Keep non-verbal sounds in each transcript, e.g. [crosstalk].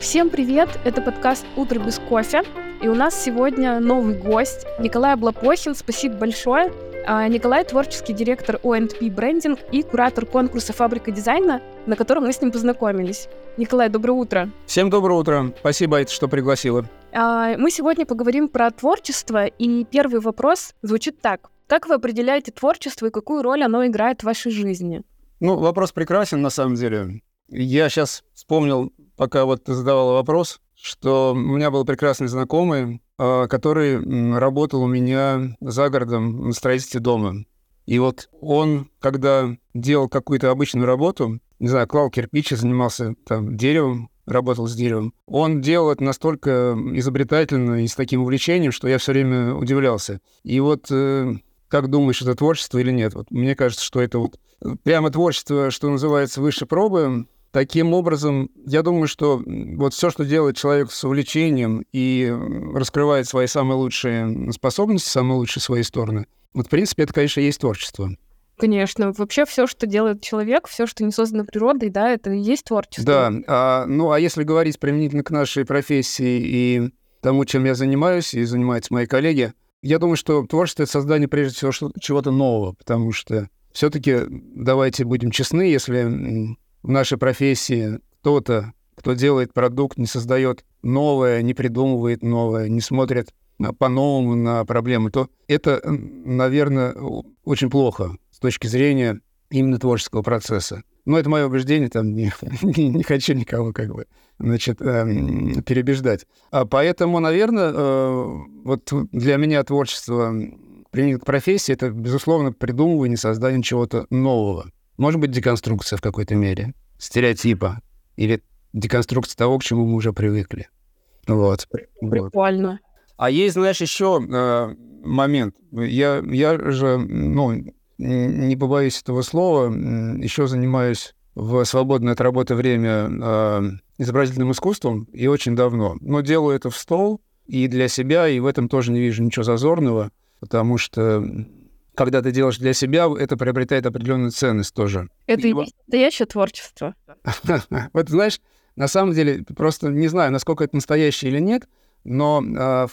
Всем привет! Это подкаст «Утро без кофе». И у нас сегодня новый гость Николай Облапохин. Спасибо большое. А, Николай — творческий директор O&P брендинг и куратор конкурса «Фабрика дизайна», на котором мы с ним познакомились. Николай, доброе утро. Всем доброе утро. Спасибо, что пригласила. А, мы сегодня поговорим про творчество, и первый вопрос звучит так. Как вы определяете творчество и какую роль оно играет в вашей жизни? Ну, вопрос прекрасен, на самом деле. Я сейчас вспомнил пока вот ты задавала вопрос, что у меня был прекрасный знакомый, а, который работал у меня за городом на строительстве дома. И вот он, когда делал какую-то обычную работу, не знаю, клал кирпичи, занимался там деревом, работал с деревом, он делал это настолько изобретательно и с таким увлечением, что я все время удивлялся. И вот э, как думаешь, это творчество или нет? Вот мне кажется, что это вот прямо творчество, что называется, выше пробы, Таким образом, я думаю, что вот все, что делает человек с увлечением и раскрывает свои самые лучшие способности, самые лучшие свои стороны, вот, в принципе, это, конечно, есть творчество. Конечно. Вообще все, что делает человек, все, что не создано природой, да, это и есть творчество. Да. А, ну, а если говорить применительно к нашей профессии и тому, чем я занимаюсь, и занимаются мои коллеги, я думаю, что творчество — это создание, прежде всего, чего-то нового, потому что все-таки, давайте будем честны, если в нашей профессии кто-то, кто делает продукт, не создает новое, не придумывает новое, не смотрит по-новому на проблемы, то это, наверное, очень плохо с точки зрения именно творческого процесса. Но это мое убеждение, там не, [laughs] не, не хочу никого как бы, значит, э, перебеждать. А поэтому, наверное, э, вот для меня творчество применительно к профессии, это, безусловно, придумывание, создание чего-то нового. Может быть, деконструкция в какой-то мере стереотипа или деконструкция того, к чему мы уже привыкли. Вот. Прикольно. А есть, знаешь, еще э, момент. Я, я же, ну, не побоюсь этого слова, еще занимаюсь в свободное от работы время э, изобразительным искусством и очень давно. Но делаю это в стол и для себя, и в этом тоже не вижу ничего зазорного, потому что когда ты делаешь для себя, это приобретает определенную ценность тоже. Это и есть настоящее творчество. [laughs] Вот знаешь, на самом деле, просто не знаю, насколько это настоящее или нет, но э,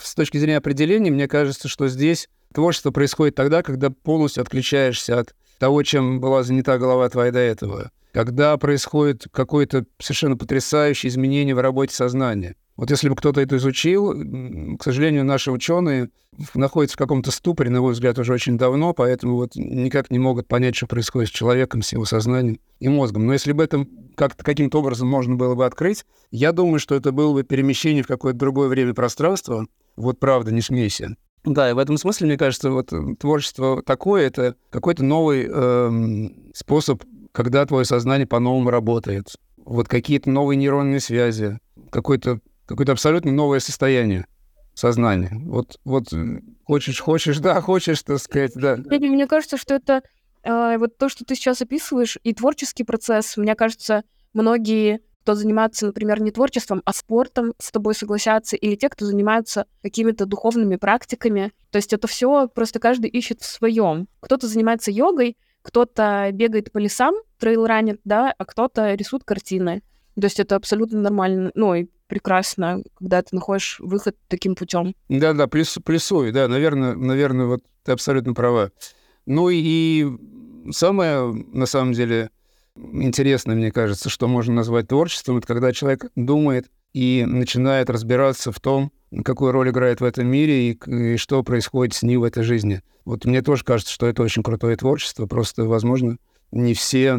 с точки зрения определения, мне кажется, что здесь творчество происходит тогда, когда полностью отключаешься от того, чем была занята голова твоя до этого. Когда происходит какое-то совершенно потрясающее изменение в работе сознания. Вот если бы кто-то это изучил, к сожалению, наши ученые находятся в каком-то ступоре, на мой взгляд, уже очень давно, поэтому вот никак не могут понять, что происходит с человеком, с его сознанием и мозгом. Но если бы это как-то каким-то образом можно было бы открыть, я думаю, что это было бы перемещение в какое-то другое время пространство. Вот правда, не смейся. Да, и в этом смысле, мне кажется, вот творчество такое — это какой-то новый эм, способ, когда твое сознание по-новому работает. Вот какие-то новые нейронные связи, какое-то абсолютно новое состояние сознания. Вот, вот э, хочешь, хочешь, да, хочешь, так сказать, да. Мне кажется, что это э, вот то, что ты сейчас описываешь, и творческий процесс, мне кажется, многие, кто занимается, например, не творчеством, а спортом, с тобой согласятся, или те, кто занимаются какими-то духовными практиками. То есть это все просто каждый ищет в своем. Кто-то занимается йогой, кто-то бегает по лесам, трейл-ранит, да, а кто-то рисует картины. То есть это абсолютно нормально, ну и прекрасно, когда ты находишь выход таким путем. Да, да, плюс, плюсую, да, наверное, наверное, вот ты абсолютно права. Ну и самое, на самом деле, интересное, мне кажется, что можно назвать творчеством, это когда человек думает и начинает разбираться в том, какую роль играет в этом мире и, и что происходит с ним в этой жизни. Вот мне тоже кажется, что это очень крутое творчество, просто, возможно, не все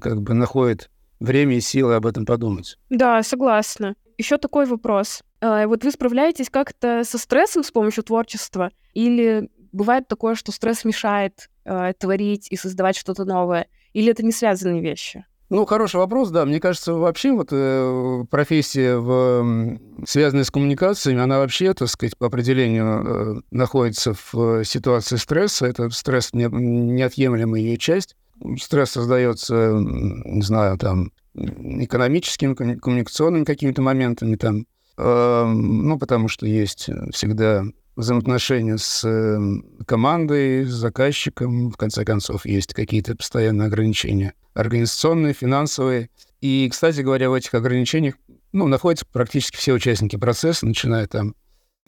как бы находят время и силы об этом подумать. Да, согласна. Еще такой вопрос. А, вот вы справляетесь как-то со стрессом с помощью творчества? Или бывает такое, что стресс мешает э, творить и создавать что-то новое? Или это не связанные вещи? Ну, хороший вопрос, да. Мне кажется, вообще вот э, профессия, в, связанная с коммуникациями, она вообще, так сказать, по определению э, находится в ситуации стресса. Это стресс не, неотъемлемая ее часть стресс создается, не знаю, там, экономическими, коммуникационными какими-то моментами, там, э, ну, потому что есть всегда взаимоотношения с э, командой, с заказчиком, в конце концов, есть какие-то постоянные ограничения организационные, финансовые. И, кстати говоря, в этих ограничениях ну, находятся практически все участники процесса, начиная там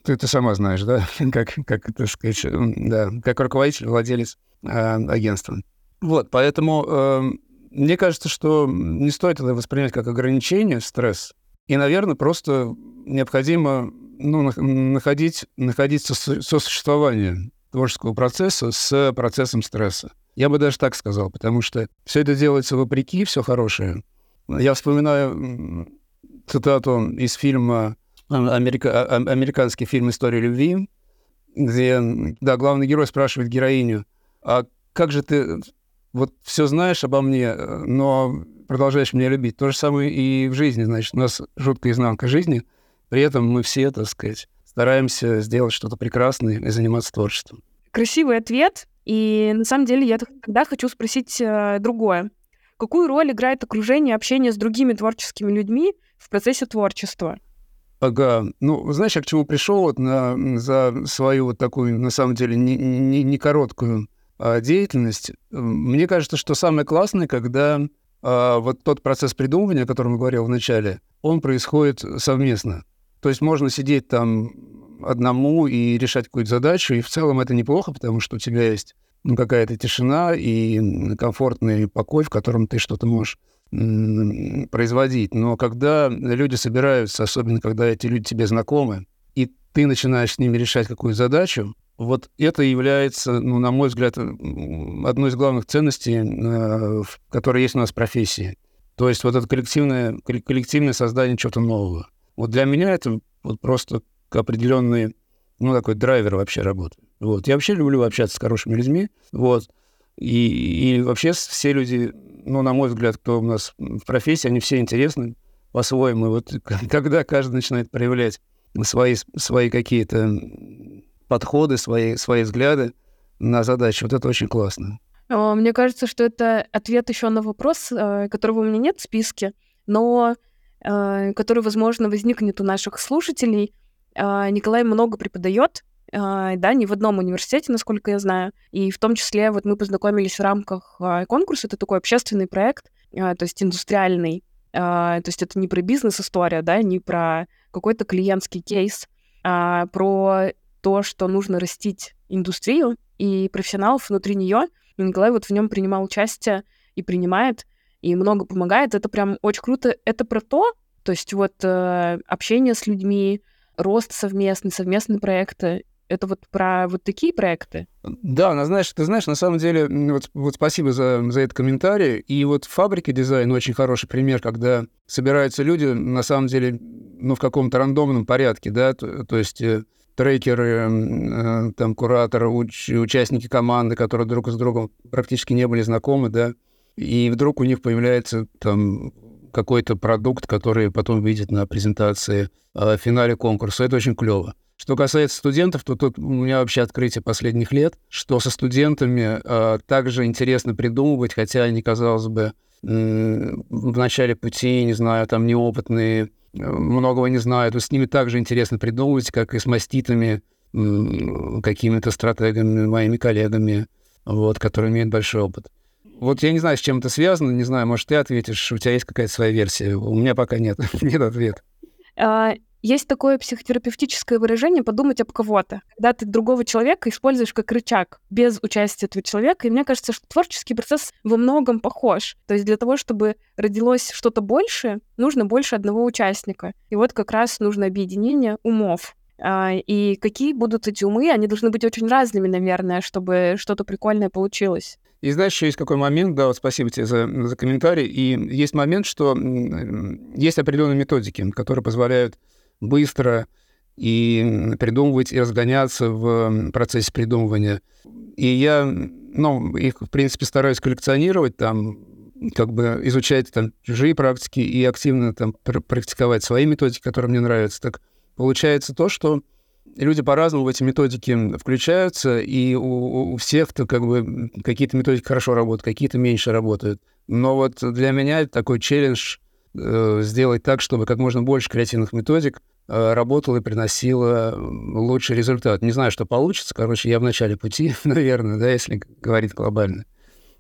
ты, ты сама знаешь, да, [laughs] как, как, так сказать, да, как руководитель, владелец э, агентства. Вот, поэтому э, мне кажется, что не стоит это воспринимать как ограничение, стресс. И, наверное, просто необходимо ну, находить, находить сосуществование творческого процесса с процессом стресса. Я бы даже так сказал, потому что все это делается вопреки, все хорошее. Я вспоминаю цитату из фильма америка, а, американский фильм «История любви», где, да, главный герой спрашивает героиню, а как же ты вот все знаешь обо мне, но продолжаешь меня любить. То же самое и в жизни, значит, у нас жуткая изнанка жизни, при этом мы все, так сказать, стараемся сделать что-то прекрасное и заниматься творчеством. Красивый ответ, и на самом деле я тогда хочу спросить э, другое. Какую роль играет окружение, общение с другими творческими людьми в процессе творчества? Ага. Ну, знаешь, я к чему пришел вот на, за свою вот такую, на самом деле, не, не, не короткую а, деятельность. Мне кажется, что самое классное, когда а, вот тот процесс придумывания, о котором я говорил в начале, он происходит совместно. То есть можно сидеть там одному и решать какую-то задачу, и в целом это неплохо, потому что у тебя есть ну, какая-то тишина и комфортный покой, в котором ты что-то можешь производить. Но когда люди собираются, особенно когда эти люди тебе знакомы, и ты начинаешь с ними решать какую задачу, вот это является, ну, на мой взгляд, одной из главных ценностей, э, которые есть у нас в профессии. То есть вот это коллективное, коллективное создание чего-то нового. Вот для меня это вот просто определенный, ну, такой драйвер вообще работы. Вот. Я вообще люблю общаться с хорошими людьми. Вот. И, и вообще все люди, ну, на мой взгляд, кто у нас в профессии, они все интересны по-своему. И вот [laughs] когда каждый начинает проявлять свои, свои какие-то подходы, свои, свои взгляды на задачу, вот это очень классно. Мне кажется, что это ответ еще на вопрос, э, которого у меня нет в списке, но э, который, возможно, возникнет у наших слушателей. Э, Николай много преподает, а, да, не в одном университете, насколько я знаю. И в том числе вот мы познакомились в рамках а, конкурса. Это такой общественный проект, а, то есть индустриальный. То есть это не про бизнес-история, да, не про какой-то клиентский кейс, а про то, что нужно растить индустрию и профессионалов внутри нее. Николай вот в нем принимал участие и принимает, и много помогает. Это прям очень круто. Это про то, то есть вот э, общение с людьми, рост совместный, совместные проекты это вот про вот такие проекты? Да, ну, знаешь, ты знаешь, на самом деле, вот, вот спасибо за, за этот комментарий. И вот фабрики дизайн очень хороший пример, когда собираются люди, на самом деле, ну, в каком-то рандомном порядке, да, то, то есть э, трекеры, э, там, кураторы, уч, участники команды, которые друг с другом практически не были знакомы, да, и вдруг у них появляется там какой-то продукт, который потом видит на презентации э, в финале конкурса. Это очень клево. Что касается студентов, то тут у меня вообще открытие последних лет, что со студентами э, также интересно придумывать, хотя они, казалось бы, э, в начале пути, не знаю, там неопытные, э, многого не знают, с ними также интересно придумывать, как и с маститами, э, какими-то стратегами, моими коллегами, вот, которые имеют большой опыт. Вот я не знаю, с чем это связано, не знаю, может, ты ответишь, у тебя есть какая-то своя версия, у меня пока нет, [laughs] нет ответа. А, есть такое психотерапевтическое выражение «подумать об кого-то», когда ты другого человека используешь как рычаг без участия этого человека. И мне кажется, что творческий процесс во многом похож. То есть для того, чтобы родилось что-то большее, нужно больше одного участника. И вот как раз нужно объединение умов. А, и какие будут эти умы? Они должны быть очень разными, наверное, чтобы что-то прикольное получилось. И знаешь, еще есть какой момент, да, вот спасибо тебе за, за комментарий, и есть момент, что есть определенные методики, которые позволяют быстро и придумывать, и разгоняться в процессе придумывания. И я, ну, их, в принципе, стараюсь коллекционировать, там, как бы изучать там чужие практики и активно там практиковать свои методики, которые мне нравятся. Так получается то, что люди по-разному в эти методики включаются, и у, у всех-то как бы какие-то методики хорошо работают, какие-то меньше работают. Но вот для меня такой челлендж э, сделать так, чтобы как можно больше креативных методик Э, работала и приносила лучший результат. Не знаю, что получится. Короче, я в начале пути, [laughs] наверное, да, если говорить глобально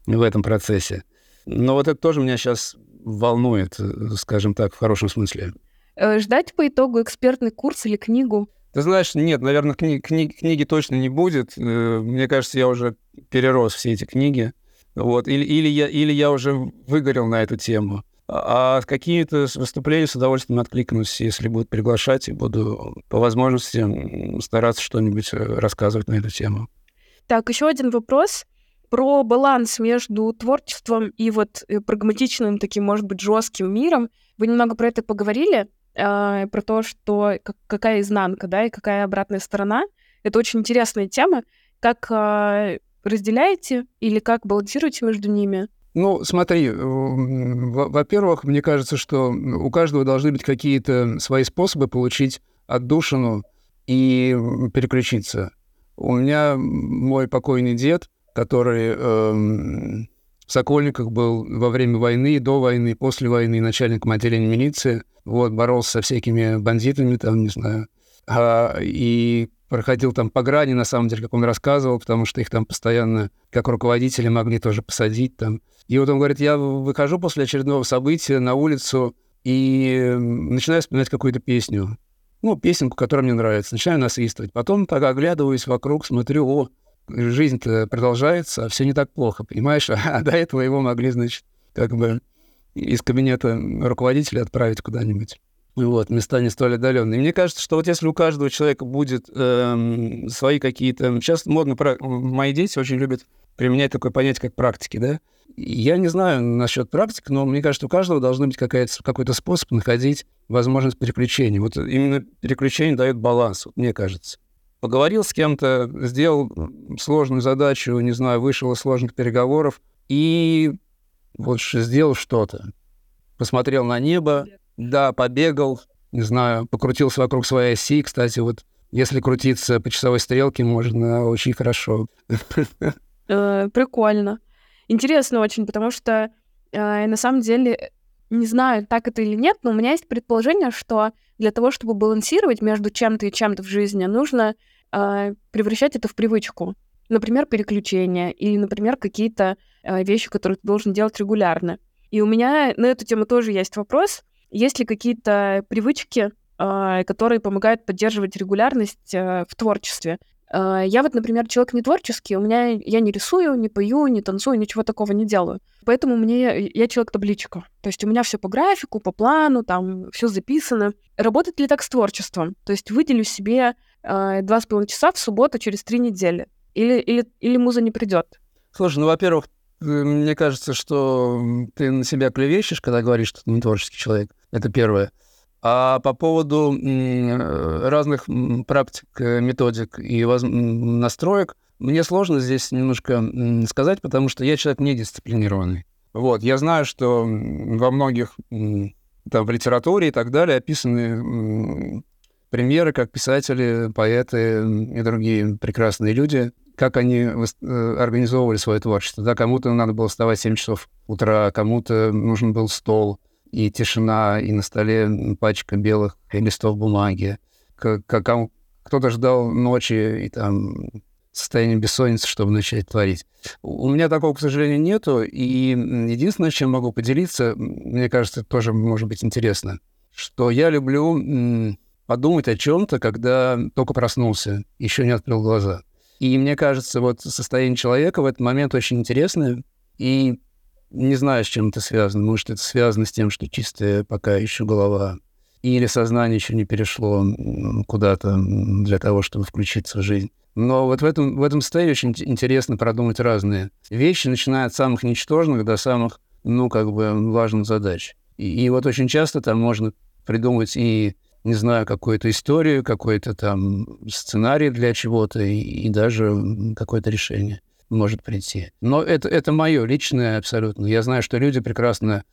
в этом процессе. Но вот это тоже меня сейчас волнует, э, скажем так, в хорошем смысле. Э, ждать по итогу экспертный курс или книгу? Ты знаешь, нет, наверное, кни- кни- книги точно не будет. Э, мне кажется, я уже перерос все эти книги. Вот. Или, или, я, или я уже выгорел на эту тему. А какие-то выступления с удовольствием откликнусь, если будут приглашать, и буду по возможности стараться что-нибудь э, рассказывать на эту тему. Так, еще один вопрос про баланс между творчеством и вот э, прагматичным таким, может быть, жестким миром. Вы немного про это поговорили, э, про то, что какая изнанка, да, и какая обратная сторона. Это очень интересная тема. Как э, разделяете или как балансируете между ними? Ну, смотри, во-первых, мне кажется, что у каждого должны быть какие-то свои способы получить отдушину и переключиться. У меня мой покойный дед, который эм, в Сокольниках был во время войны, до войны, после войны начальником отделения милиции, вот, боролся со всякими бандитами, там, не знаю, а, и проходил там по грани, на самом деле, как он рассказывал, потому что их там постоянно, как руководители, могли тоже посадить там. И вот он говорит, я выхожу после очередного события на улицу и начинаю вспоминать какую-то песню. Ну, песенку, которая мне нравится. Начинаю насвистывать. Потом так оглядываюсь вокруг, смотрю, о, жизнь-то продолжается, а все не так плохо, понимаешь? [laughs] А до этого его могли, значит, как бы из кабинета руководителя отправить куда-нибудь. Вот, места не столь отдаленные. И мне кажется, что вот если у каждого человека будет э, свои какие-то... Сейчас модно... Мои дети очень любят применять такое понятие, как практики, да? Я не знаю насчет практик, но мне кажется, у каждого должен быть какой-то способ находить возможность переключения. Вот именно переключение дает баланс, вот мне кажется. Поговорил с кем-то, сделал сложную задачу, не знаю, вышел из сложных переговоров и вот сделал что-то. Посмотрел на небо, да, побегал, не знаю, покрутился вокруг своей оси. Кстати, вот если крутиться по часовой стрелке, можно очень хорошо. Э, прикольно. Интересно очень, потому что э, на самом деле не знаю, так это или нет, но у меня есть предположение, что для того, чтобы балансировать между чем-то и чем-то в жизни, нужно э, превращать это в привычку. Например, переключения или, например, какие-то э, вещи, которые ты должен делать регулярно. И у меня на эту тему тоже есть вопрос. Есть ли какие-то привычки, а, которые помогают поддерживать регулярность в творчестве? А, я вот, например, человек не творческий, у меня я не рисую, не пою, не танцую, ничего такого не делаю. Поэтому мне я человек табличка. То есть у меня все по графику, по плану, там все записано. Работает ли так с творчеством? То есть выделю себе а, два с половиной часа в субботу через три недели. Или, или, или муза не придет. Слушай, ну, во-первых, э, мне кажется, что ты на себя клевещешь, когда говоришь, что ты не творческий человек. Это первое. А по поводу разных практик, э, методик и настроек, мне сложно здесь немножко сказать, потому что я человек недисциплинированный. Вот, я знаю, что во многих там в литературе и так далее описаны примеры, как писатели, поэты и другие прекрасные люди, как они э, организовывали свое творчество. Да, кому-то надо было вставать в 7 часов утра, кому-то нужен был стол, и тишина, и на столе пачка белых листов бумаги. Как, кто-то ждал ночи и там состояние бессонницы, чтобы начать творить. У меня такого, к сожалению, нету. И единственное, чем могу поделиться, мне кажется, тоже может быть интересно, что я люблю подумать о чем-то, когда только проснулся, еще не открыл глаза. И мне кажется, вот состояние человека в этот момент очень интересное. И не знаю, с чем это связано. Может, это связано с тем, что чистая пока еще голова. Или сознание еще не перешло куда-то для того, чтобы включиться в жизнь. Но вот в этом, в этом состоянии очень интересно продумать разные вещи, начиная от самых ничтожных до самых, ну, как бы, важных задач. И, и вот очень часто там можно придумать и, не знаю, какую-то историю, какой-то там сценарий для чего-то и, и даже какое-то решение может прийти. Но это, это мое личное абсолютно. Я знаю, что люди прекрасно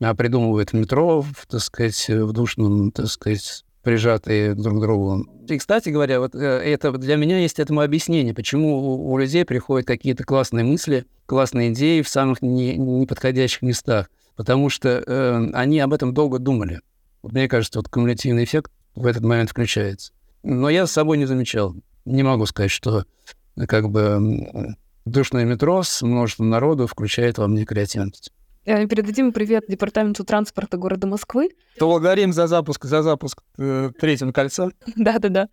а, придумывают метро, так сказать, в душном, так сказать, прижатые друг к другу. И, кстати говоря, вот э, это для меня есть этому объяснение, почему у, у людей приходят какие-то классные мысли, классные идеи в самых не, неподходящих местах, потому что э, они об этом долго думали. Вот мне кажется, вот кумулятивный эффект в этот момент включается. Но я с собой не замечал. Не могу сказать, что как бы Душное метро с множеством народу включает во мне креативность. Э, передадим привет Департаменту транспорта города Москвы. То благодарим за запуск, за запуск э, третьего кольца. [laughs] Да-да-да.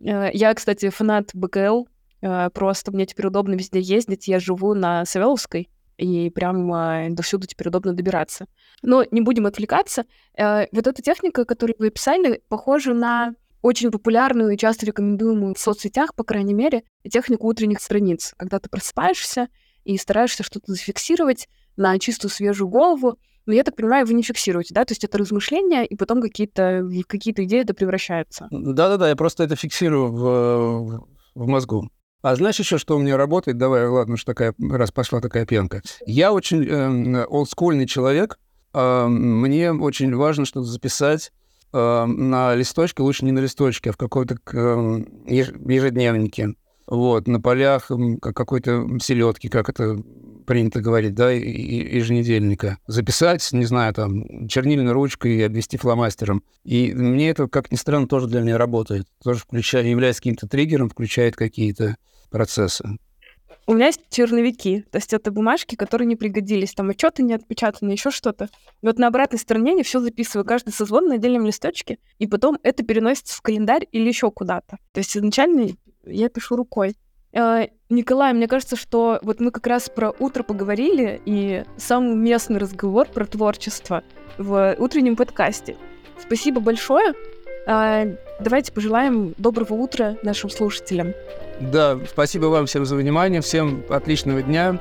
Э, я, кстати, фанат БКЛ. Э, просто мне теперь удобно везде ездить. Я живу на Савеловской, и прям э, до всюду теперь удобно добираться. Но не будем отвлекаться. Вот эта техника, которую вы описали, похожа на очень популярную и часто рекомендуемую в соцсетях, по крайней мере, технику утренних страниц, когда ты просыпаешься и стараешься что-то зафиксировать на чистую свежую голову, но я так понимаю, вы не фиксируете, да? То есть это размышления, и потом какие-то в какие-то идеи это превращаются. Да-да-да, я просто это фиксирую в, в мозгу. А знаешь еще, что у меня работает? Давай, ладно, что такая, раз пошла такая пенка. Я очень э, олдскульный человек. Э, мне очень важно что-то записать э, на листочке, лучше не на листочке, а в какой-то э, ежедневнике. Вот, на полях какой-то селедки, как это принято говорить, да, еженедельника. Записать, не знаю, там, чернильной ручкой и обвести фломастером. И мне это, как ни странно, тоже для меня работает. Тоже включая, является каким-то триггером, включает какие-то процессы. У меня есть черновики, то есть это бумажки, которые не пригодились, там отчеты не отпечатаны, еще что-то. И вот на обратной стороне я все записываю, каждый созвон на отдельном листочке, и потом это переносится в календарь или еще куда-то. То есть изначально я пишу рукой. Э, Николай, мне кажется, что вот мы как раз про утро поговорили, и самый местный разговор про творчество в утреннем подкасте. Спасибо большое. Э, давайте пожелаем доброго утра нашим слушателям. Да, спасибо вам всем за внимание, всем отличного дня,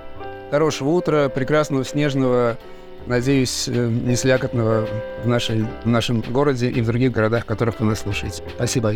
хорошего утра, прекрасного снежного, надеюсь, э, не слякотного в, нашей, в нашем городе и в других городах, в которых вы нас слушаете. Спасибо.